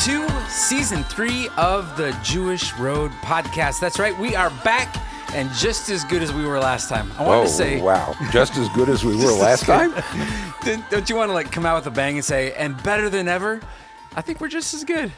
to season three of the Jewish Road podcast. That's right, we are back and just as good as we were last time. I wanted Oh, to say, wow. Just as good as we were last time? Don't you want to like come out with a bang and say, and better than ever? I think we're just as good.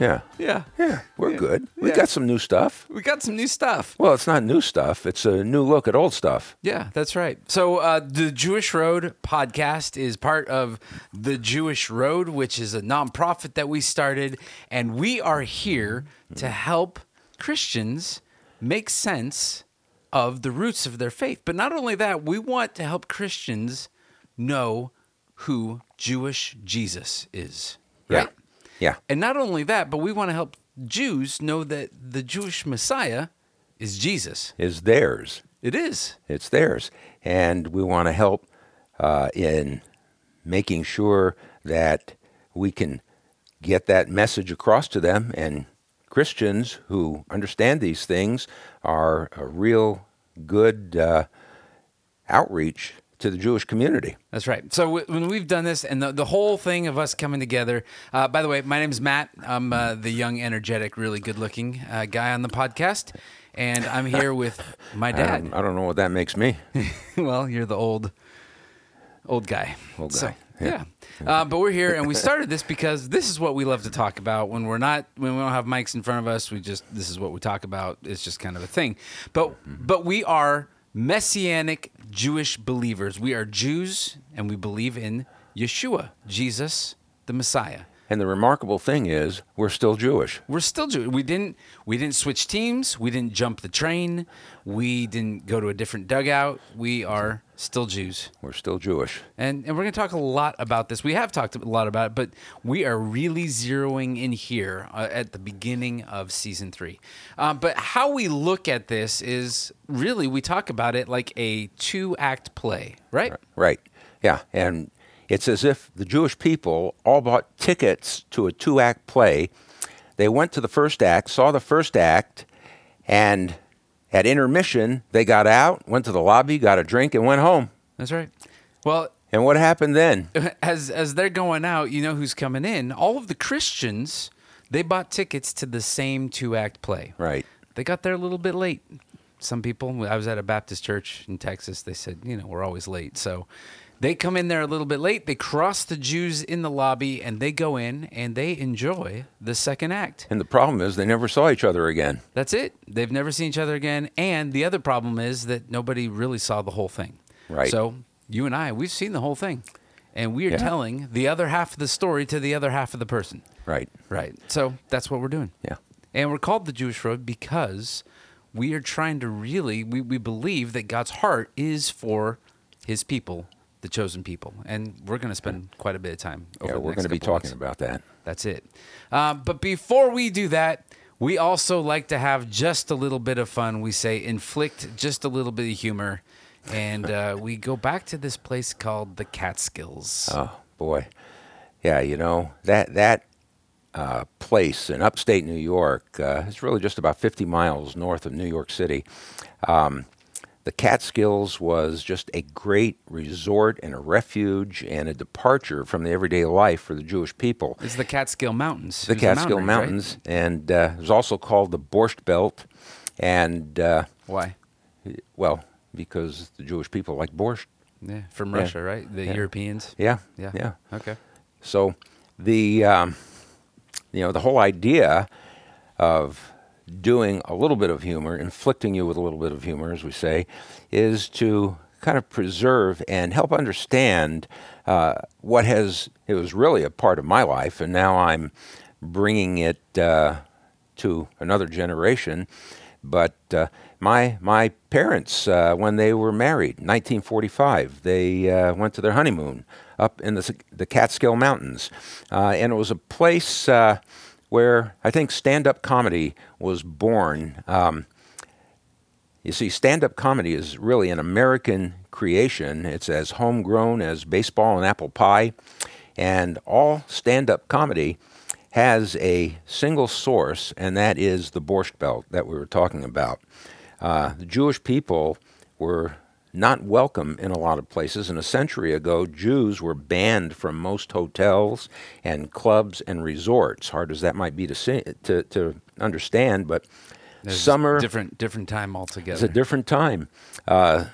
Yeah. Yeah. Yeah, we're good. We Yeah. got some new stuff. We got some new stuff. Well, it's not new stuff. It's a new look at old stuff. Yeah, that's right. So, uh, the Jewish Road podcast is part of the Jewish Road, which is a nonprofit that we started, and we are here to help Christians make sense of the roots of their faith. But not only that, we want to help Christians know who Jewish Jesus is. Yeah. Right? Yeah. And not only that, but we want to help Jews know that the Jewish Messiah is Jesus. Is theirs. It is. It's theirs. And we want to help uh, in making sure that we can get that message across to them. And Christians who understand these things are a real good uh, outreach to the Jewish community. That's right. So w- when we've done this, and the, the whole thing of us coming together. Uh, by the way, my name's Matt. I'm uh, the young, energetic, really good-looking uh, guy on the podcast, and I'm here with my I dad. don't, I don't know what that makes me. well, you're the old, old guy. Old So, guy, yeah. Uh, but we're here, and we started this because this is what we love to talk about when we're not when we don't have mics in front of us. We just this is what we talk about. It's just kind of a thing. But but we are messianic Jewish believers. We are Jews, and we believe in Yeshua, Jesus, the Messiah. And the remarkable thing is, we're still Jewish. We're still Jewish. We didn't we didn't switch teams. We didn't jump the train. We didn't go to a different dugout. We are still Jews. We're still Jewish. And, and we're going to talk a lot about this. We have talked a lot about it, but we are really zeroing in here uh, at the beginning of season three. Um, but how we look at this is really we talk about it like a two act play, right? Right. Yeah. And it's as if the Jewish people all bought tickets to a two act play. They went to the first act, saw the first act, and at intermission, they got out, went to the lobby, got a drink, and went home. That's right. Well, And what happened then? as as they're going out, you know who's coming in. All of the Christians they bought tickets to the same two act play. Right. They got there a little bit late. Some people, I was at a Baptist church in Texas. They said, you know, we're always late. So they come in there a little bit late. They cross the Jews in the lobby and they go in and they enjoy the second act. And the problem is, they never saw each other again. That's it. They've never seen each other again. And the other problem is that nobody really saw the whole thing. Right. So you and I, we've seen the whole thing. And we are Yeah. telling the other half of the story to the other half of the person. Right. Right. So that's what we're doing. Yeah. And we're called the Jewish Road because we are trying to really, we, we believe that God's heart is for his people, the chosen people. And we're going to spend quite a bit of time over Yeah, we're going to be talking weeks. about that. That's it. Um, but before we do that, we also like to have just a little bit of fun. We say inflict just a little bit of humor. And uh, we go back to this place called the Catskills. Oh boy, yeah. You know that that uh, place in upstate New York uh, is really just about 50 miles north of New York City. Um, the Catskills was just a great resort and a refuge and a departure from the everyday life for the Jewish people. It's the Catskill Mountains. The a mountain Catskill range, right? Mountains, and uh, it was also called the Borscht Belt, and uh, Why? well, because the Jewish people like borscht. Yeah, from Yeah. Russia, right? The Yeah. Europeans. Yeah, Yeah. yeah. Okay. So the um, you know the whole idea of doing a little bit of humor, inflicting you with a little bit of humor, as we say, is to kind of preserve and help understand uh, what has it was really a part of my life, and now I'm bringing it uh, to another generation. But uh, my my parents, uh, when they were married, 1945, they uh, went to their honeymoon up in the the Catskill Mountains, uh, and it was a place where I think stand-up comedy was born. Um, you see, stand-up comedy is really an American creation. It's as homegrown as baseball and apple pie, and all stand-up comedy has a single source, and that is the Borscht Belt that we were talking about. Uh, the Jewish people were not welcome in a lot of places. And a century ago, Jews were banned from most hotels and clubs and resorts. Hard as that might be to see, to, to understand, but There's summer different different time altogether. it's a different time. Uh,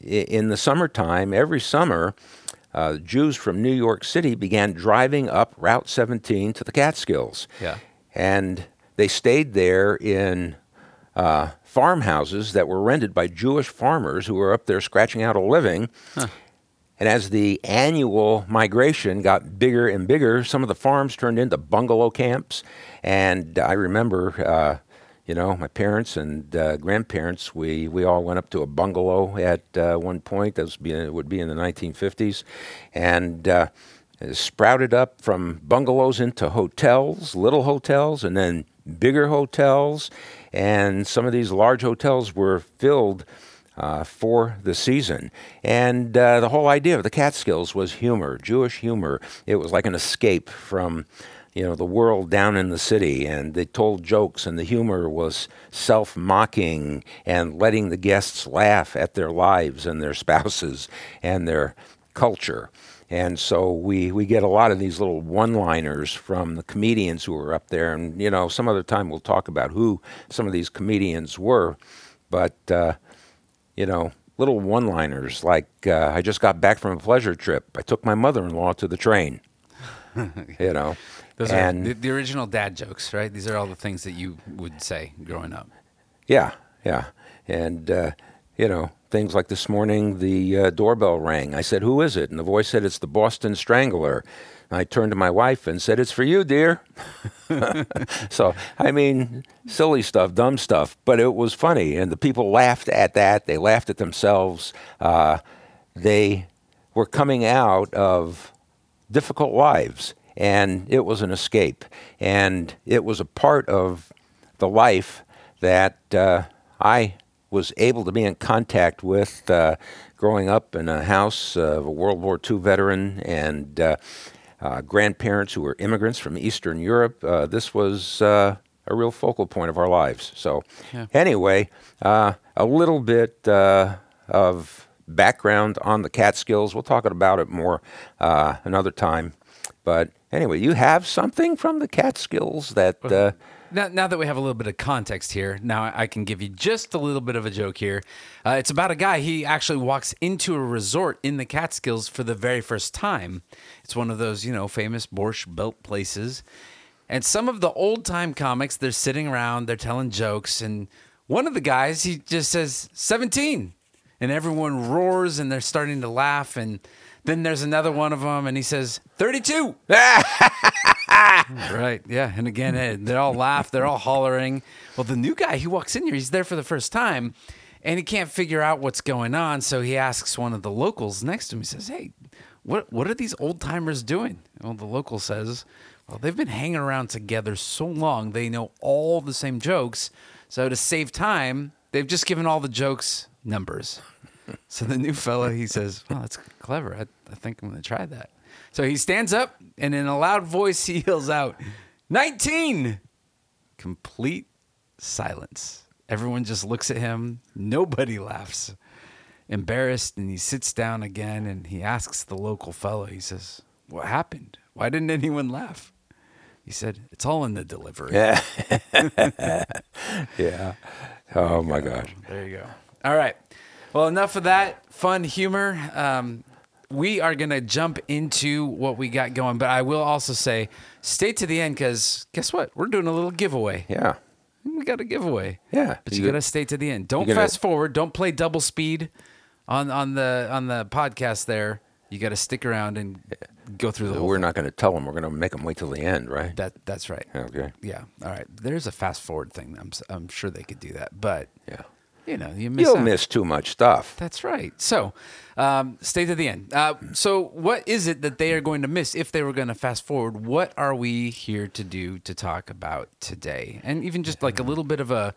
in the summertime, every summer, uh, Jews from New York City began driving up Route 17 to the Catskills. Yeah. And they stayed there in uh, farmhouses that were rented by Jewish farmers who were up there scratching out a living. And as the annual migration got bigger and bigger, some of the farms turned into bungalow camps. And I remember, uh, you know, my parents and uh, grandparents, we, we all went up to a bungalow at uh, one point. That be, would be in the 1950s. And uh, it sprouted up from bungalows into hotels, little hotels, and then bigger hotels. And some of these large hotels were filled uh, for the season. And uh, the whole idea of the Catskills was humor, Jewish humor. It was like an escape from, you know, the world down in the city. And they told jokes, and the humor was self-mocking and letting the guests laugh at their lives and their spouses and their culture. And so we, we get a lot of these little one liners from the comedians who were up there. And, you know, some other time we'll talk about who some of these comedians were. But, uh, you know, little one liners like, uh, I just got back from a pleasure trip. I took my mother in law to the train. you know, Those and are the, the original dad jokes, right? These are all the things that you would say growing up. Yeah, yeah. And, uh, you know, things like this morning, the uh, doorbell rang. I said, Who is it? And the voice said, It's the Boston Strangler. And I turned to my wife and said, It's for you, dear. so, I mean, silly stuff, dumb stuff, but it was funny. And the people laughed at that. They laughed at themselves. Uh, they were coming out of difficult lives, and it was an escape. And it was a part of the life that uh, I was able to be in contact with uh, growing up in a house of a World War II veteran and uh, uh, grandparents who were immigrants from Eastern Europe. Uh, this was uh, a real focal point of our lives. So, Yeah. anyway, uh, a little bit uh, of background on the Catskills. We'll talk about it more uh, another time. But anyway, you have something from the Catskills that. Uh, Now, now that we have a little bit of context here, now I can give you just a little bit of a joke here. Uh, it's about a guy. He actually walks into a resort in the Catskills for the very first time. It's one of those, you know, famous Borscht Belt places. And some of the old time comics, they're sitting around, they're telling jokes, and one of the guys, he just says 17, and everyone roars and they're starting to laugh. And then there's another one of them, and he says 32. Right. Yeah. And again, eh, they all laugh. They're all hollering. Well, the new guy, he walks in here. He's there for the first time, and he can't figure out what's going on. So he asks one of the locals next to him. He says, "Hey, what what are these old timers doing?" Well, the local says, "Well, they've been hanging around together so long, they know all the same jokes. So to save time, they've just given all the jokes numbers." So the new fella, he says, "Well, that's clever. I, I think I'm going to try that." So he stands up and in a loud voice he yells out, 19! Complete silence. Everyone just looks at him. Nobody laughs. Embarrassed, and he sits down again and he asks the local fellow, he says, What happened? Why didn't anyone laugh? He said, It's all in the delivery. yeah. yeah. Oh my gosh. There you go. All right. Well, enough of that fun humor. Um, we are going to jump into what we got going, but I will also say stay to the end because guess what? We're doing a little giveaway. Yeah. We got a giveaway. Yeah. But You you, got- to stay to the end. Don't gonna- fast forward. Don't play double speed on, on the on the podcast there. You got to stick around and go through the whole We're not going to tell them. We're going to make them wait till the end, right? That that's right. Okay. Yeah. All right. There's a fast forward thing. I'm I'm sure they could do that, but Yeah. You know, you miss You'll out. miss too much stuff. That's right. So, um, stay to the end. Uh, so, what is it that they are going to miss if they were going to fast forward? What are we here to do to talk about today? And even just like a little bit of a,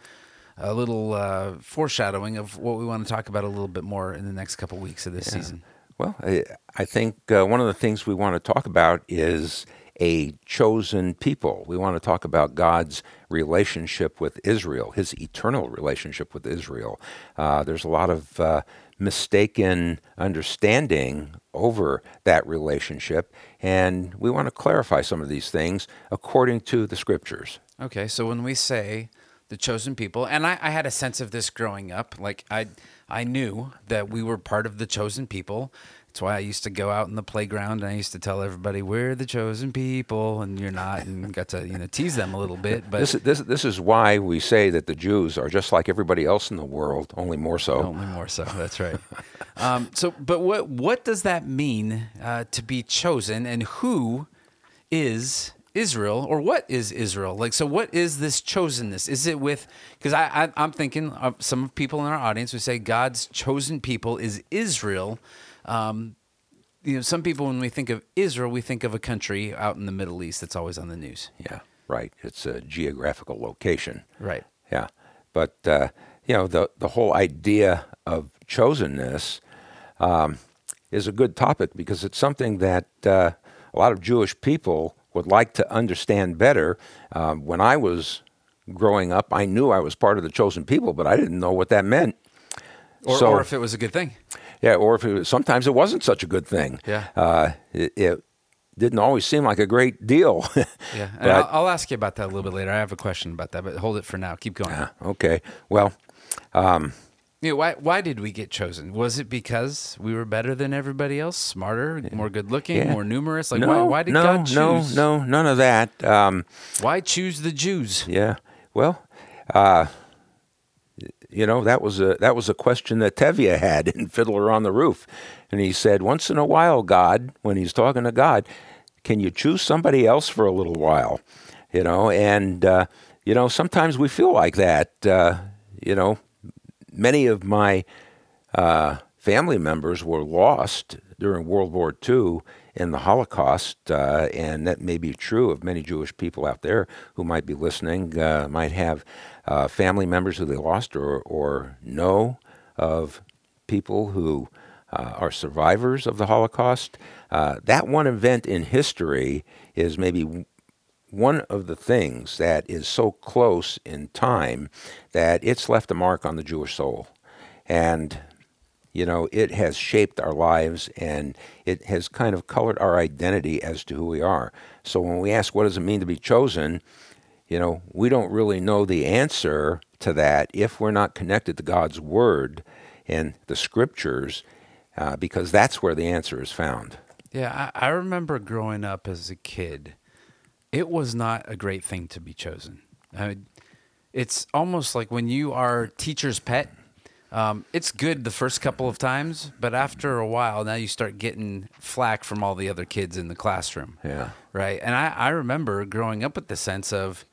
a little uh, foreshadowing of what we want to talk about a little bit more in the next couple weeks of this season. Well, I, I think uh, one of the things we want to talk about is a chosen people. We want to talk about God's relationship with Israel, his eternal relationship with Israel. Uh, there's a lot of uh, mistaken understanding over that relationship, and we want to clarify some of these things according to the scriptures. Okay, so when we say the chosen people, and I, I had a sense of this growing up, like I, I knew that we were part of the chosen people. That's why I used to go out in the playground and I used to tell everybody we're the chosen people and you're not, and got to you know tease them a little bit. But This, this, this is why we say that the Jews are just like everybody else in the world, only more so. Only more so. That's right. um, so, but what what does that mean uh, to be chosen, and who is Israel, or what is Israel? Like, so what is this chosenness? Is it with? Because I, I I'm thinking of some people in our audience who say God's chosen people is Israel. Um, you know, some people when we think of Israel, we think of a country out in the Middle East that's always on the news. Yeah, right. It's a geographical location. Right. Yeah, but uh, you know the the whole idea of chosenness um, is a good topic because it's something that uh, a lot of Jewish people would like to understand better. Um, when I was growing up, I knew I was part of the chosen people, but I didn't know what that meant. Or, So- or if it was a good thing. Yeah, or if it was, sometimes it wasn't such a good thing. Yeah. uh, it, it didn't always seem like a great deal. Yeah, But- I'll, I'll ask you about that a little bit later. I have a question about that, but hold it for now. Keep going. Yeah, okay. Well, Yeah, why why did we get chosen? Was it because we were better than everybody else, smarter, more good looking, Yeah. more numerous? Like no, why why did no, God choose? no, no, none of that. Um, Why choose the Jews? Yeah. Well, uh, you know that was a that was a question that Tevye had in Fiddler on the Roof, and he said, "Once in a while, God, when he's talking to God, can you choose somebody else for a little while?" You know, and uh, you know sometimes we feel like that. Uh, you know, many of my uh, family members were lost during World War II in the Holocaust, uh, and that may be true of many Jewish people out there who might be listening, uh, might have uh, family members who they lost or, or know of people who uh, are survivors of the Holocaust. Uh, that one event in history is maybe one of the things that is so close in time that it's left a mark on the Jewish soul. And, you know, it has shaped our lives and it has kind of colored our identity as to who we are. So when we ask, what does it mean to be chosen? You know, we don't really know the answer to that if we're not connected to God's Word and the Scriptures, uh, because that's where the answer is found. Yeah, I, I remember growing up as a kid. It was not a great thing to be chosen. I it's almost like when you are teacher's pet. Um, it's good the first couple of times, but after a while, now you start getting flack from all the other kids in the classroom. Yeah. Right. And I, I remember growing up with the sense of,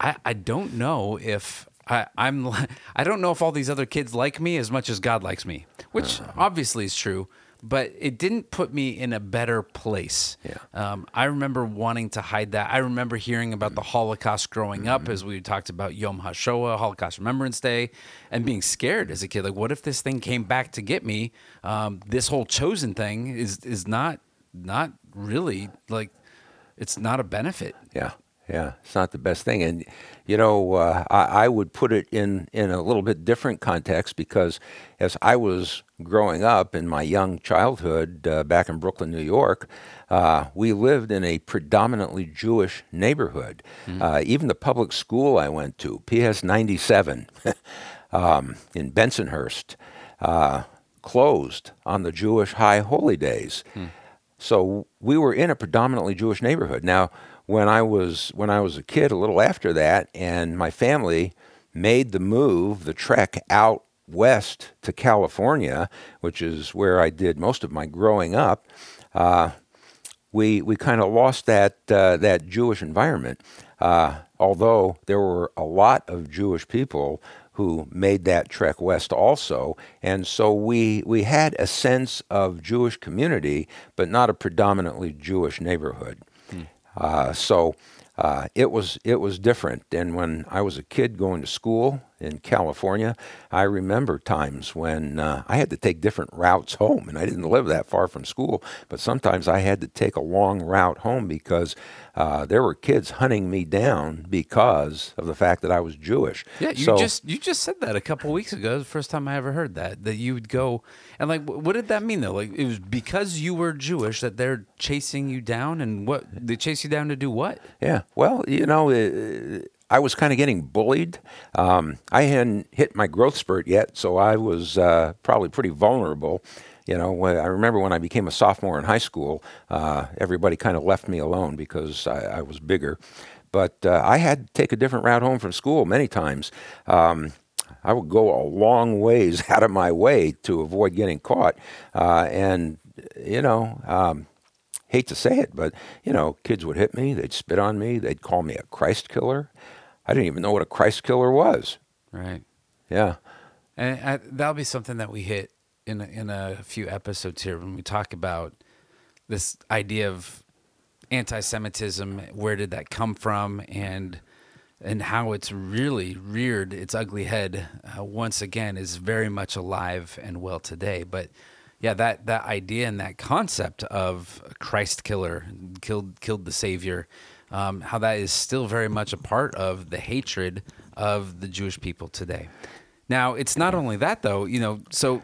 I, I don't know if I, I'm, I don't know if all these other kids like me as much as God likes me, which obviously is true, but it didn't put me in a better place. Yeah. Um, I remember wanting to hide that. I remember hearing about the Holocaust growing up as we talked about Yom HaShoah, Holocaust Remembrance Day, and being scared as a kid. Like, what if this thing came back to get me? Um, this whole chosen thing is is not not really like it's not a benefit. Yeah, yeah, it's not the best thing, and you know, uh, I, I would put it in in a little bit different context because as I was growing up in my young childhood uh, back in Brooklyn, New York, uh, we lived in a predominantly Jewish neighborhood. Uh, even the public school I went to, PS ninety seven, um, in Bensonhurst, uh, closed on the Jewish high holy days. So we were in a predominantly Jewish neighborhood. Now, when I was when I was a kid, a little after that, and my family made the move, the trek out west to California, which is where I did most of my growing up. Uh, we we kind of lost that uh, that Jewish environment. Uh, although there were a lot of Jewish people who made that trek west also, and so we we had a sense of Jewish community, but not a predominantly Jewish neighborhood. Uh, so uh, it was it was different. And when I was a kid going to school in California, I remember times when uh, I had to take different routes home, and I didn't live that far from school. But sometimes I had to take a long route home because uh, there were kids hunting me down because of the fact that I was Jewish. Yeah, you So- just you just said that a couple weeks ago. The first time I ever heard that. That you would go and like, what did that mean though? Like, it was because you were Jewish that they're chasing you down, and what they chase you down to do what? Yeah. Well, you know, uh, I was kind of getting bullied. Um, I hadn't hit my growth spurt yet, so I was uh, probably pretty vulnerable. You know, when, I remember when I became a sophomore in high school, uh, everybody kind of left me alone because I, I was bigger. But uh, I had to take a different route home from school many times. Um, I would go a long ways out of my way to avoid getting caught. Uh, and, you know, um, hate to say it, but, you know, kids would hit me, they'd spit on me, they'd call me a Christ killer. I didn't even know what a Christ killer was. Right. Yeah. And I, that'll be something that we hit in a, in a few episodes here when we talk about this idea of anti-Semitism. Where did that come from, and and how it's really reared its ugly head uh, once again is very much alive and well today. But yeah, that that idea and that concept of a Christ killer killed killed the Savior, um, how that is still very much a part of the hatred of the Jewish people today. Now, it's not only that though, you know, so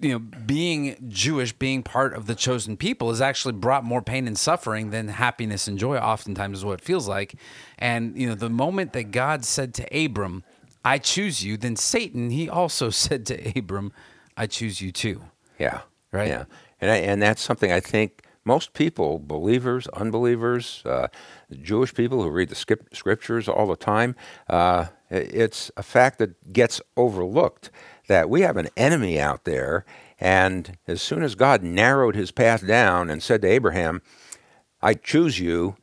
you know, being Jewish, being part of the chosen people has actually brought more pain and suffering than happiness and joy, oftentimes is what it feels like. And, you know, the moment that God said to Abram, I choose you, then Satan, he also said to Abram, I choose you too. Yeah. Right. Yeah. And, I, and that's something I think most people, believers, unbelievers, uh, Jewish people who read the skip, scriptures all the time, uh, it's a fact that gets overlooked that we have an enemy out there. And as soon as God narrowed his path down and said to Abraham, I choose you,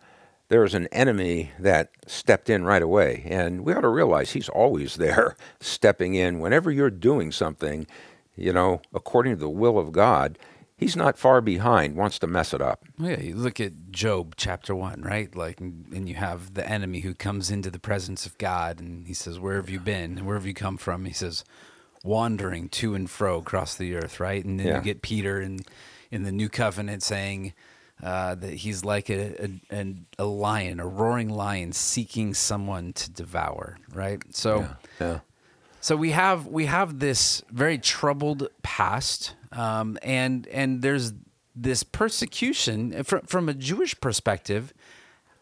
there is an enemy that stepped in right away. And we ought to realize he's always there, stepping in. Whenever you're doing something, you know, according to the will of God, he's not far behind, wants to mess it up. Yeah, you look at Job chapter one, right? Like, and you have the enemy who comes into the presence of God, and he says, "Where have you been? Where have you come from?" He says, "Wandering to and fro across the earth." Right, and then Yeah. you get Peter in in the new covenant saying uh, that he's like a, a a a lion, a roaring lion, seeking someone to devour. Right, so. yeah, Yeah. So we have we have this very troubled past, um, and and there's this persecution from from a Jewish perspective.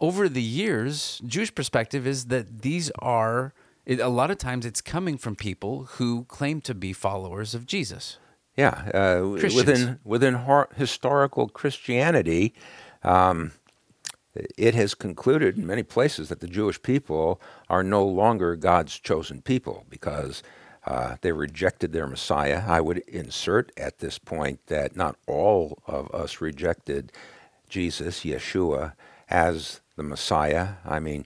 Over the years, Jewish perspective is that these are it, a lot of times it's coming from people who claim to be followers of Jesus. Yeah, uh, within within har- historical Christianity, um, it has concluded in many places that the Jewish people are no longer God's chosen people because uh, they rejected their Messiah. I would insert at this point that not all of us rejected Jesus, Yeshua, as the Messiah. I mean,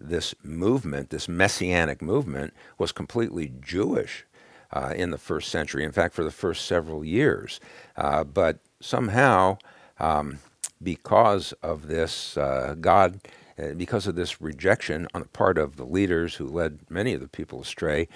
this movement, this messianic movement, was completely Jewish uh, in the first century. In fact, for the first several years. Uh, but somehow, um, because of this, uh, God, uh, because of this rejection on the part of the leaders who led many of the people astray,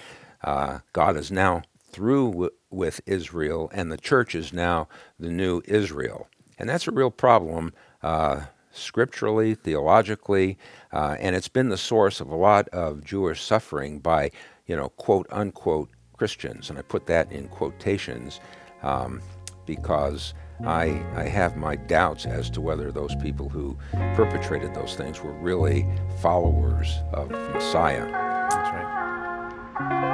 uh, God is now through w- with Israel, and the church is now the new Israel. And that's a real problem uh, scripturally, theologically, uh, and it's been the source of a lot of Jewish suffering by, you know, quote unquote Christians. And I put that in quotations um, because I, I have my doubts as to whether those people who perpetrated those things were really followers of Messiah. That's right.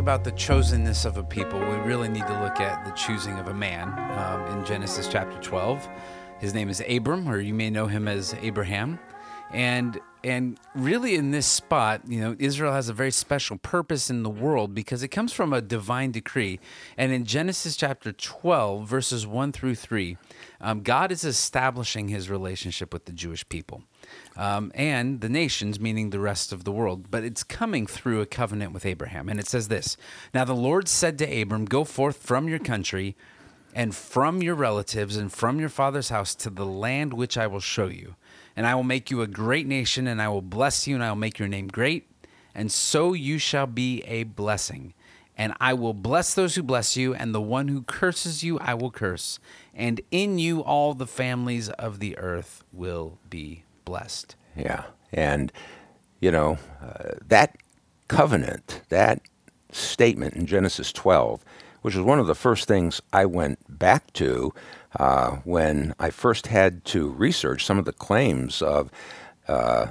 About the chosenness of a people, we really need to look at the choosing of a man. Um, in Genesis chapter 12, his name is Abram, or you may know him as Abraham. And and really, in this spot, you know, Israel has a very special purpose in the world because it comes from a divine decree. And in Genesis chapter 12, verses 1 through 3, um, God is establishing his relationship with the Jewish people um, and the nations, meaning the rest of the world. But it's coming through a covenant with Abraham. And it says this Now the Lord said to Abram, Go forth from your country and from your relatives and from your father's house to the land which I will show you. And I will make you a great nation, and I will bless you, and I will make your name great, and so you shall be a blessing. And I will bless those who bless you, and the one who curses you I will curse. And in you all the families of the earth will be blessed. Yeah. And, you know, uh, that covenant, that statement in Genesis 12, which was one of the first things I went back to uh, when I first had to research some of the claims of uh,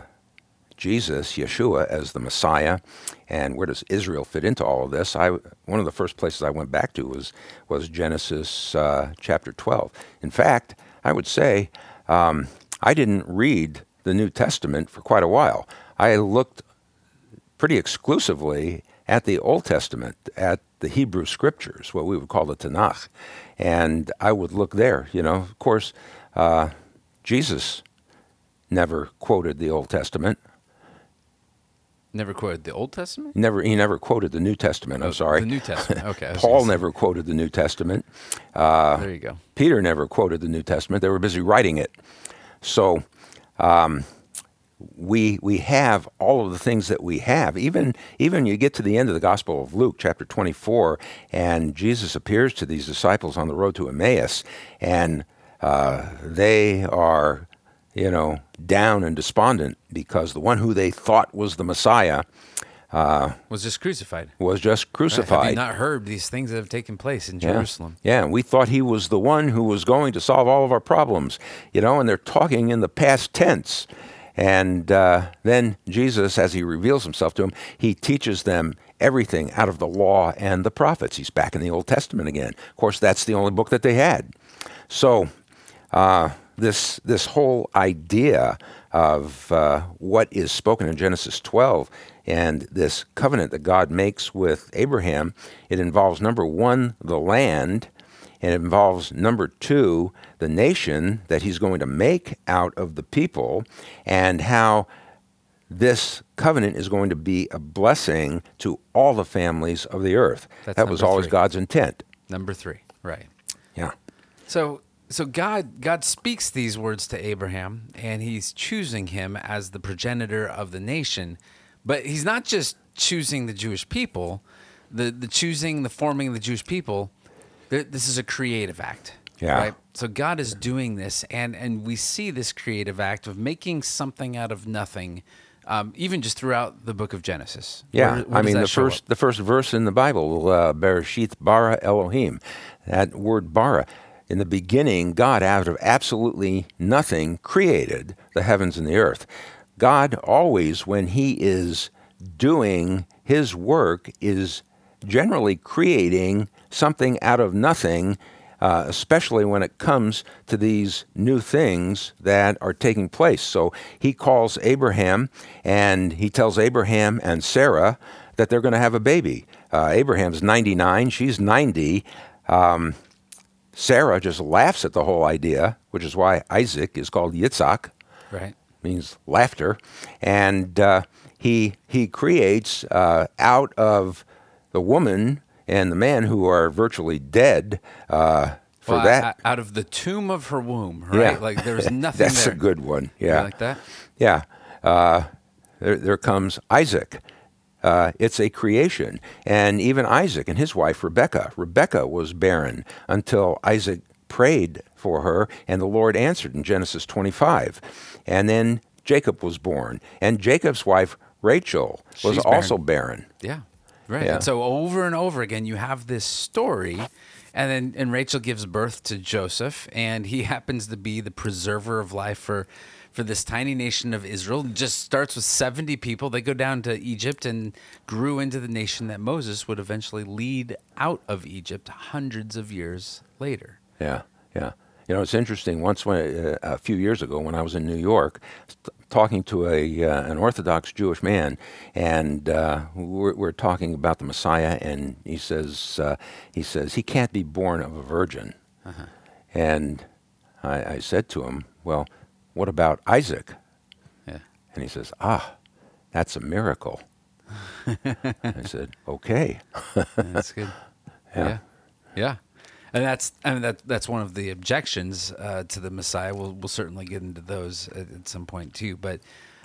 Jesus, Yeshua, as the Messiah, and where does Israel fit into all of this? I one of the first places I went back to was was Genesis uh, chapter 12. In fact, I would say um, I didn't read the New Testament for quite a while. I looked pretty exclusively at the Old Testament, at the Hebrew Scriptures, what we would call the Tanakh, and I would look there. You know, of course, uh, Jesus never quoted the Old Testament. Never quoted the Old Testament? Never, he never quoted the New Testament. I'm oh, sorry. The New Testament. Okay. Paul never quoted the New Testament. Uh, there you go. Peter never quoted the New Testament. They were busy writing it. So, um, we we have all of the things that we have. Even even you get to the end of the Gospel of Luke, chapter 24, and Jesus appears to these disciples on the road to Emmaus, and uh, they are, you know, down and despondent because the one who they thought was the Messiah. Uh, was just crucified. Was just crucified. Right? Have you not heard these things that have taken place in Jerusalem? Yeah. yeah, we thought he was the one who was going to solve all of our problems, you know, and they're talking in the past tense. And uh, then Jesus, as he reveals himself to them, he teaches them everything out of the law and the prophets. He's back in the Old Testament again. Of course, that's the only book that they had. So, uh, this this whole idea of uh, what is spoken in Genesis 12 and this covenant that God makes with Abraham, it involves number one, the land, and it involves number two, the nation that he's going to make out of the people, and how this covenant is going to be a blessing to all the families of the earth. That's that was always three. God's intent. Number three, right? Yeah. So, so God, God speaks these words to Abraham, and He's choosing him as the progenitor of the nation. But He's not just choosing the Jewish people, the the choosing, the forming of the Jewish people this is a creative act. Yeah. Right. So God is doing this, and and we see this creative act of making something out of nothing. Um, even just throughout the book of Genesis. Yeah, where, where I mean the first up? the first verse in the Bible, uh, Bereshith bara Elohim, that word bara. In the beginning, God, out of absolutely nothing, created the heavens and the earth. God always, when He is doing His work, is generally creating something out of nothing, uh, especially when it comes to these new things that are taking place. So he calls Abraham and he tells Abraham and Sarah that they're going to have a baby. Uh, Abraham's 99, she's 90. Um, Sarah just laughs at the whole idea, which is why Isaac is called Yitzhak. Right. Means laughter. And uh, he, he creates uh, out of the woman and the man who are virtually dead uh, for well, that. out of the tomb of her womb, right? Yeah. Like there's nothing That's there. a good one. Yeah. You like that? Yeah. Uh, there, there comes Isaac. Uh, it's a creation. And even Isaac and his wife, Rebecca. Rebecca was barren until Isaac prayed for her, and the Lord answered in Genesis 25. And then Jacob was born. And Jacob's wife, Rachel, was She's also barren. Yeah. Right. Yeah. And so over and over again, you have this story. And then and Rachel gives birth to Joseph, and he happens to be the preserver of life for for this tiny nation of Israel. It just starts with 70 people. They go down to Egypt and grew into the nation that Moses would eventually lead out of Egypt hundreds of years later. Yeah, yeah. You know, it's interesting. Once, when, uh, a few years ago, when I was in New York, talking to a uh, an Orthodox Jewish man, and uh, we're, we're, talking about the Messiah, and he says uh, he says he can't be born of a virgin, uh-huh. and I, I, said to him, well, what about Isaac? Yeah. And he says, ah, that's a miracle. I said, okay. that's good. Yeah. yeah. yeah. And that's I mean that that's one of the objections uh, to the Messiah. We'll we'll certainly get into those at, at, some point too. But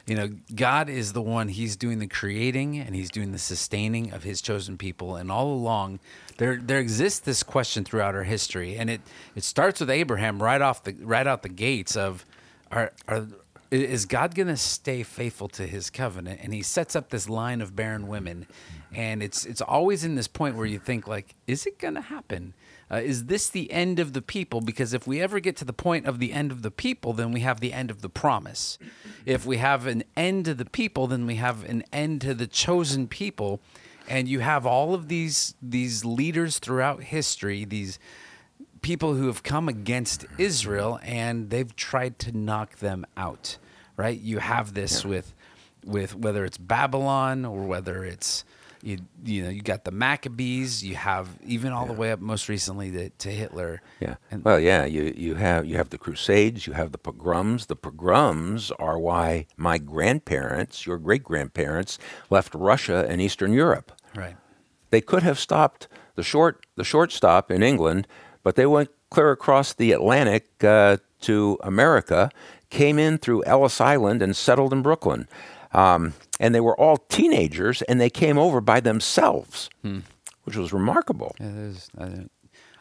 you know, God is the one. He's doing the creating and He's doing the sustaining of His chosen people. And all along, there there exists this question throughout our history, and it it starts with Abraham right off the right out the gates of are are is God going to stay faithful to his covenant? And he sets up this line of barren women. And it's it's always in this point where you think like, is it going to happen? Uh, is this the end of the people? Because if we ever get to the point of the end of the people, then we have the end of the promise. If we have an end to the people, then we have an end to the chosen people. And you have all of these these leaders throughout history, these people who have come against Israel and they've tried to knock them out. Right? You have this with with whether it's Babylon or whether it's you you know you got the Maccabees. You have even all yeah. the way up most recently to, to Hitler. Yeah. And well, yeah. You you have you have the Crusades. You have the pogroms. The pogroms are why my grandparents, your great grandparents, left Russia and Eastern Europe. Right. They could have stopped the short the short stop in England, but they went clear across the Atlantic uh, to America, came in through Ellis Island, and settled in Brooklyn. Um, and they were all teenagers, and they came over by themselves, hmm. which was remarkable. Yeah, is, I,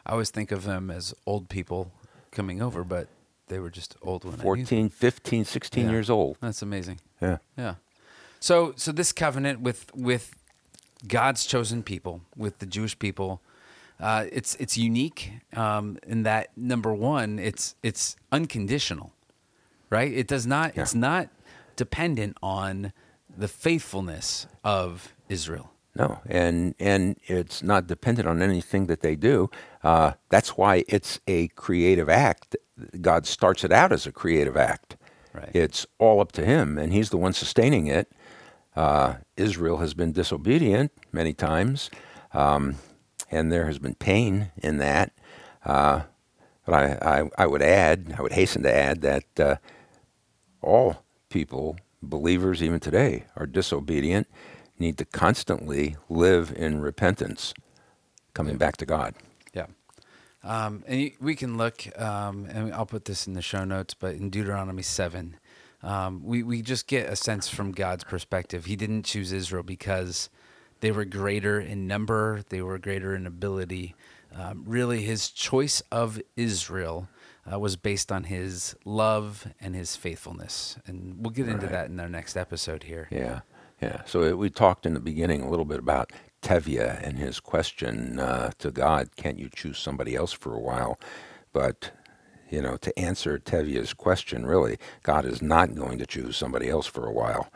I, always think of them as old people coming over, but they were just old when 14, 15, 16 yeah. years old. That's amazing. Yeah. Yeah. So, so this covenant with with God's chosen people, with the Jewish people, uh, it's it's unique um, in that number one, it's it's unconditional, right? It does not. Yeah. It's not dependent on the faithfulness of Israel. No, and and it's not dependent on anything that they do. Uh, that's why it's a creative act. God starts it out as a creative act. Right. It's all up to Him, and He's the one sustaining it. Uh, Israel has been disobedient many times, um, and there has been pain in that. Uh, but I, I, I, would add, I would hasten to add that uh, all people, believers even today, are disobedient, need to constantly live in repentance, coming back to God. Yeah. Um, and we can look, um, and I'll put this in the show notes, but in Deuteronomy 7, um, we, we just get a sense from God's perspective. He didn't choose Israel because they were greater in number, they were greater in ability. Um, really, his choice of Israel uh, was based on his love and his faithfulness. And we'll get into right. that in our next episode here. Yeah. Yeah. So it, we talked in the beginning a little bit about Tevye and his question uh, to God, can't you choose somebody else for a while? But, you know, to answer Tevye's question, really, God is not going to choose somebody else for a while.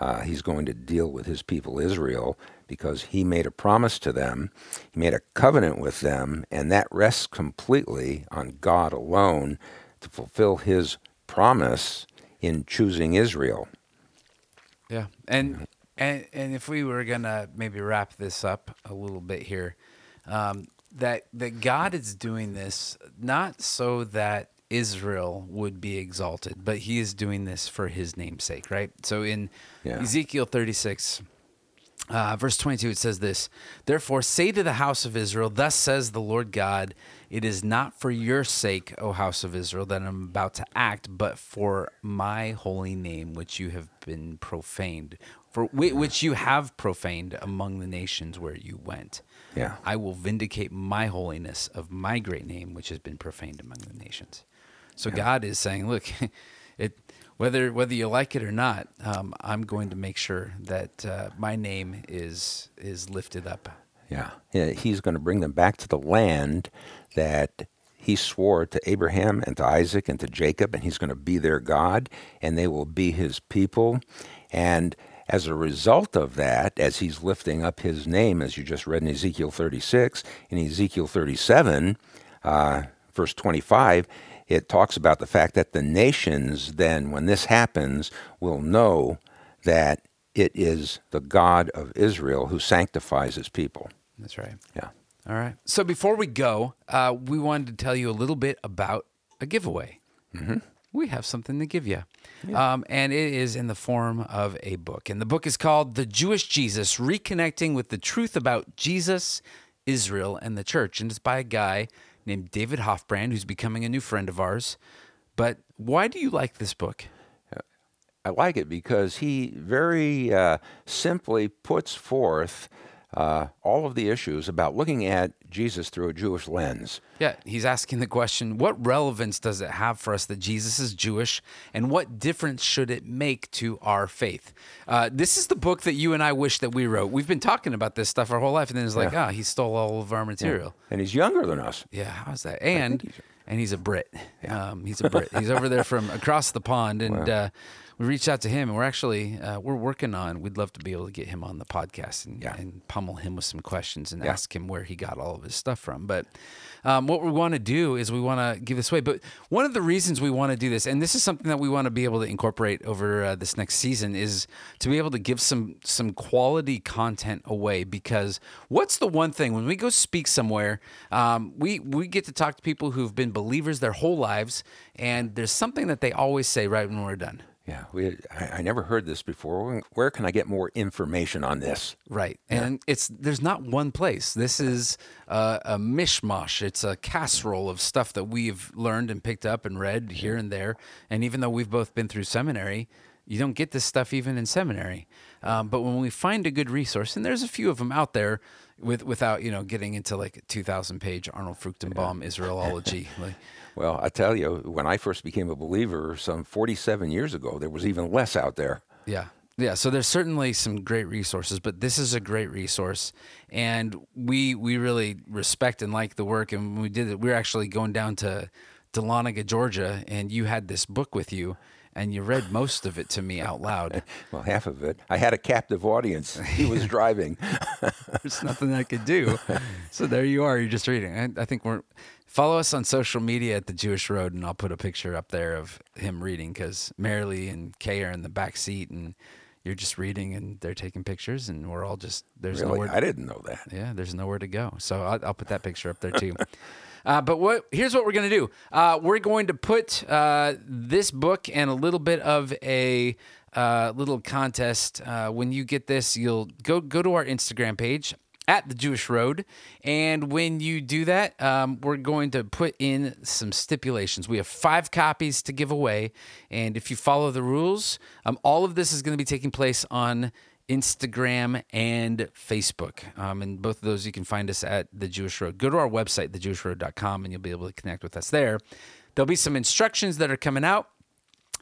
Uh, he's going to deal with his people Israel because he made a promise to them, he made a covenant with them, and that rests completely on God alone to fulfill his promise in choosing Israel. Yeah. And and and if we were gonna maybe wrap this up a little bit here, um, that that God is doing this not so that Israel would be exalted, but He is doing this for His name's sake, right? So in yeah. Ezekiel thirty six, uh, verse 22, it says this Therefore, say to the house of Israel, Thus says the Lord God, It is not for your sake, O house of Israel, that I'm about to act, but for my holy name, which you have been profaned, for which you have profaned among the nations where you went. Yeah. I will vindicate my holiness of my great name, which has been profaned among the nations. So yeah. God is saying, Look, it whether whether you like it or not, um, I'm going to make sure that uh, my name is is lifted up. Yeah. yeah, he's going to bring them back to the land that he swore to Abraham and to Isaac and to Jacob, and he's going to be their God, and they will be his people. And as a result of that, as he's lifting up his name, as you just read in Ezekiel 36, in Ezekiel 37, uh, verse 25, it talks about the fact that the nations then, when this happens, will know that it is the God of Israel who sanctifies his people. That's right. Yeah. All right. So before we go, uh, we wanted to tell you a little bit about a giveaway. Mm-hmm. We have something to give you. Um, and it is in the form of a book. And the book is called The Jewish Jesus Reconnecting with the Truth About Jesus, Israel, and the Church. And it's by a guy named David Hoffbrand, who's becoming a new friend of ours. But why do you like this book? I like it because he very uh, simply puts forth uh, all of the issues about looking at Jesus through a Jewish lens. Yeah, he's asking the question what relevance does it have for us that Jesus is Jewish, and what difference should it make to our faith? Uh, this is the book that you and I wish that we wrote. We've been talking about this stuff our whole life, and then it's like, ah, he stole all of our material. And he's younger than us. Yeah, how's that? And and he's a Brit. Um, he's a Brit. he's over there from across the pond, and uh, we reached out to him, and we're actually uh, we're working on. We'd love to be able to get him on the podcast and, Yeah. and pummel him with some questions and ask him where he got all of his stuff from. But um, what we want to do is we want to give this away. But one of the reasons we want to do this, and this is something that we want to be able to incorporate over uh, this next season, is to be able to give some some quality content away. Because what's the one thing when we go speak somewhere, um, we we get to talk to people who've been believers their whole lives, and there's something that they always say right when we're done. Yeah, we, I, I never heard this before. Where, can I get more information on this? Right, and it's there's not one place. This is uh, a mishmash. It's a casserole of stuff that we've learned and picked up and read here and there. And even though we've both been through seminary, you don't get this stuff even in seminary. Um, but when we find a good resource, and there's a few of them out there, with without you know getting into like a 2,000 page Arnold Fruchtenbaum Israelology, like Well, I tell you, when I first became a believer some 47 years ago, there was even less out there. Yeah. Yeah, so there's certainly some great resources, but this is a great resource, and we we really respect and like the work. And we did it, we were actually going down to Dahlonega, Georgia, and you had this book with you, and you read most of it to me out loud. Well, half of it. I had a captive audience. He was driving. There's nothing I could do, so there you are. You're just reading. I, I think we're follow us on social media at the Jewish Road, and I'll put a picture up there of him reading because Marilee and Kay are in the back seat, and you're just reading, and they're taking pictures, and we're all just there's really, nowhere. I didn't know that. Yeah, there's nowhere to go. So I'll, I'll put that picture up there too. Uh, but what? Here's what we're gonna do. Uh, we're going to put uh, this book and a little bit of a uh, little contest. Uh, when you get this, you'll go go to our Instagram page at the Jewish Road, and when you do that, um, we're going to put in some stipulations. We have five copies to give away, and if you follow the rules, um, all of this is going to be taking place on Instagram and Facebook. Um, and both of those you can find us at The Jewish Road. Go to our website, thejewishroad.com, and you'll be able to connect with us there. There'll be some instructions that are coming out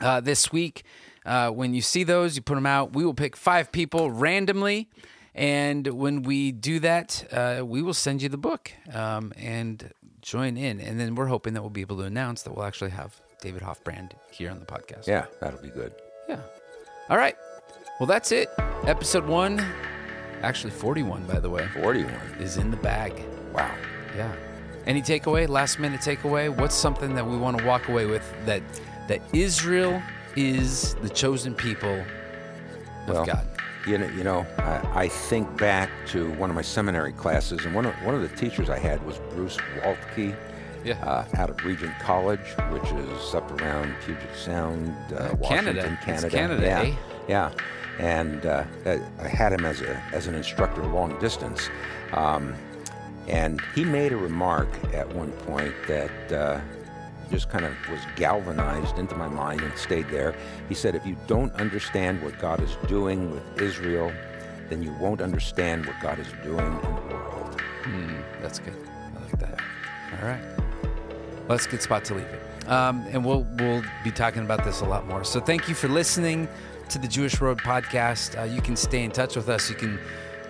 uh, this week. Uh, when you see those, you put them out. We will pick five people randomly. And when we do that, uh, we will send you the book um, and join in. And then we're hoping that we'll be able to announce that we'll actually have David Hoffbrand here on the podcast. Yeah, that'll be good. Yeah. All right. Well, that's it. Episode one, actually 41, by the way, 41. is in the bag. Wow. Yeah. Any takeaway? Last minute takeaway? What's something that we want to walk away with that that Israel is the chosen people of Well, God? You know, you know I, I think back to one of my seminary classes, and one of, one of the teachers I had was Bruce Waltke. Yeah. Uh, out of Regent College, which is up around Puget Sound, uh, Washington, Canada. Canada. Canada, yeah, eh? yeah. And uh, I had him as a as an instructor long distance, um, and he made a remark at one point that uh, just kind of was galvanized into my mind and stayed there. He said, "If you don't understand what God is doing with Israel, then you won't understand what God is doing in the world." Hmm, that's good. I like that. All right. A good spot to leave it. Um, and we'll we'll be talking about this a lot more. So thank you for listening to the Jewish Road podcast. Uh, you can stay in touch with us. You can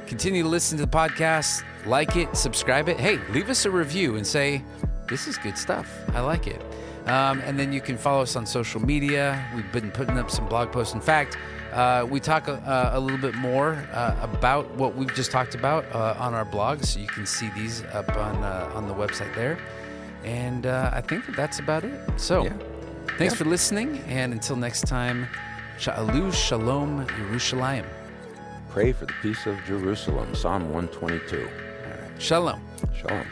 continue to listen to the podcast, like it, subscribe it. Hey, leave us a review and say this is good stuff. I like it. Um, and then you can follow us on social media. We've been putting up some blog posts. In fact, uh, we talk a, a little bit more uh, about what we've just talked about uh, on our blog, so you can see these up on uh, on the website there. And uh, I think that that's about it. So, Yeah. thanks Yeah. for listening. And until next time, Sha'alu Shalom Yerushalayim. Pray for the peace of Jerusalem. Psalm 122. Shalom. Shalom.